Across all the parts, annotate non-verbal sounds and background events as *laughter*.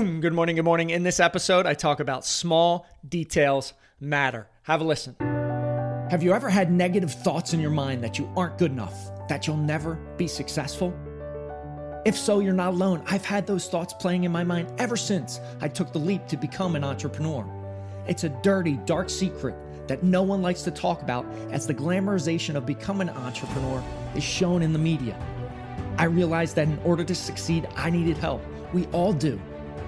good morning, good morning. In this episode, I talk about small details matter. Have a listen. Have you ever had negative thoughts in your mind that you aren't good enough, that you'll never be successful? If so, you're not alone. I've had those thoughts playing in my mind ever since I took the leap to become an entrepreneur. It's a dirty, dark secret that no one likes to talk about as the glamorization of becoming an entrepreneur is shown in the media. I realized that in order to succeed, I needed help. We all do.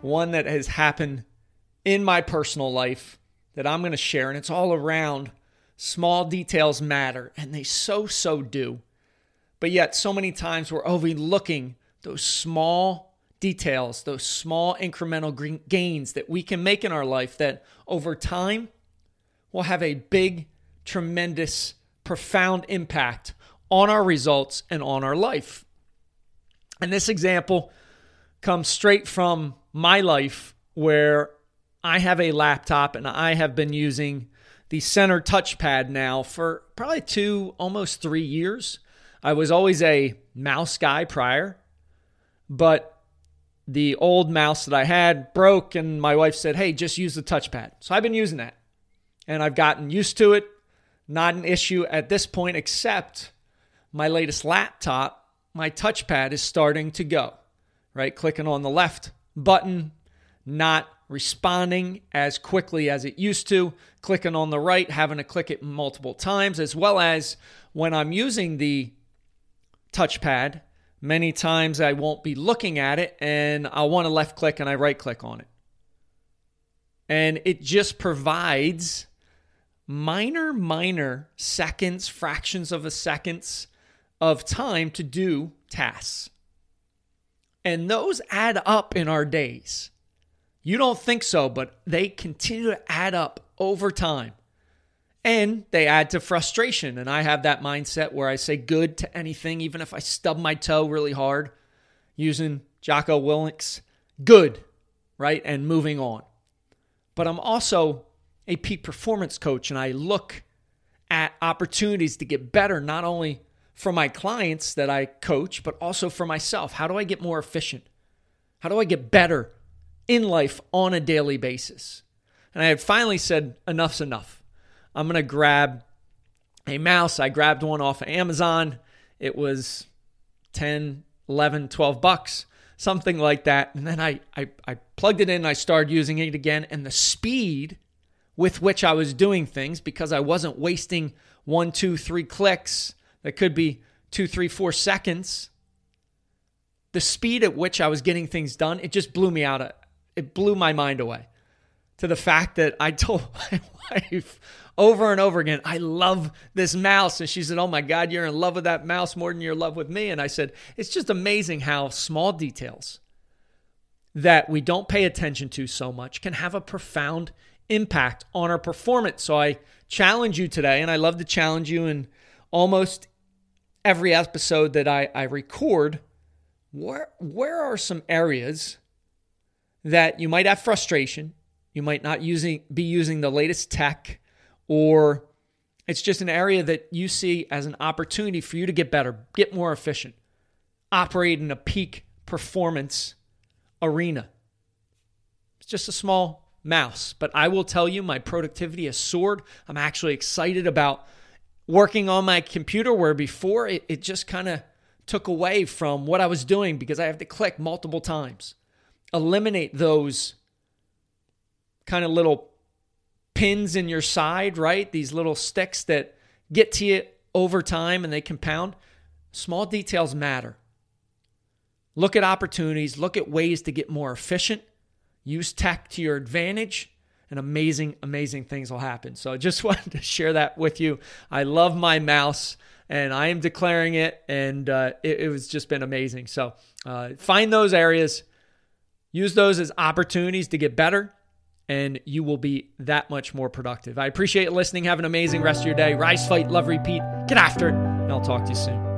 one that has happened in my personal life that I'm going to share, and it's all around small details matter, and they so, so do. But yet, so many times we're overlooking those small details, those small incremental gains that we can make in our life that over time will have a big, tremendous, profound impact on our results and on our life. And this example comes straight from my life where I have a laptop and I have been using the center touchpad now for probably two, almost three years. I was always a mouse guy prior. But the old mouse that I had broke, and my wife said, Hey, just use the touchpad. So I've been using that. And I've gotten used to it. Not an issue at this point, except my latest laptop, my touchpad is starting to go, right? Clicking on the left button, not responding as quickly as it used to, clicking on the right, having to click it multiple times, as well as when I'm using the touchpad, Many times I won't be looking at it and I'll want to left click and I right click on it. And it just provides minor, minor seconds, fractions of a seconds of time to do tasks. And those add up in our days. You don't think so, but they continue to add up over time. And they add to frustration. And I have that mindset where I say good to anything, even if I stub my toe really hard using Jocko Willink's good, right? And moving on. But I'm also a peak performance coach and I look at opportunities to get better, not only for my clients that I coach, but also for myself. How do I get more efficient? How do I get better in life on a daily basis? And I had finally said, enough's enough. I'm going to grab a mouse. I grabbed one off of Amazon. It was 10, 11, 12 bucks, something like that. And then I, I, I plugged it in I started using it again. And the speed with which I was doing things, because I wasn't wasting one, two, three clicks, that could be two, three, four seconds. The speed at which I was getting things done, it just blew me out. Of, it blew my mind away to the fact that I *laughs* told my wife over and over again, I love this mouse. And she said, Oh my God, you're in love with that mouse more than you're in love with me. And I said, It's just amazing how small details that we don't pay attention to so much can have a profound impact on our performance. So I challenge you today, and I love to challenge you in almost every episode that I, I record. Where, where are some areas that you might have frustration? You might not using be using the latest tech or it's just an area that you see as an opportunity for you to get better, get more efficient, operate in a peak performance arena. It's just a small mouse, but I will tell you my productivity has soared. I'm actually excited about working on my computer where before it, it just kind of took away from what I was doing because I have to click multiple times. Eliminate those kind of little pins in your side, right? These little sticks that get to you over time and they compound. Small details matter. Look at opportunities, look at ways to get more efficient, use tech to your advantage, and amazing, amazing things will happen. So I just *laughs* wanted to share that with you. I love my mouse and I am declaring it, and uh, it, it was just been amazing. So uh, find those areas, Use those as opportunities to get better, and you will be that much more productive. I appreciate listening. Have an amazing rest of your day. Rise, fight, love, repeat. Get after it, and I'll talk to you soon.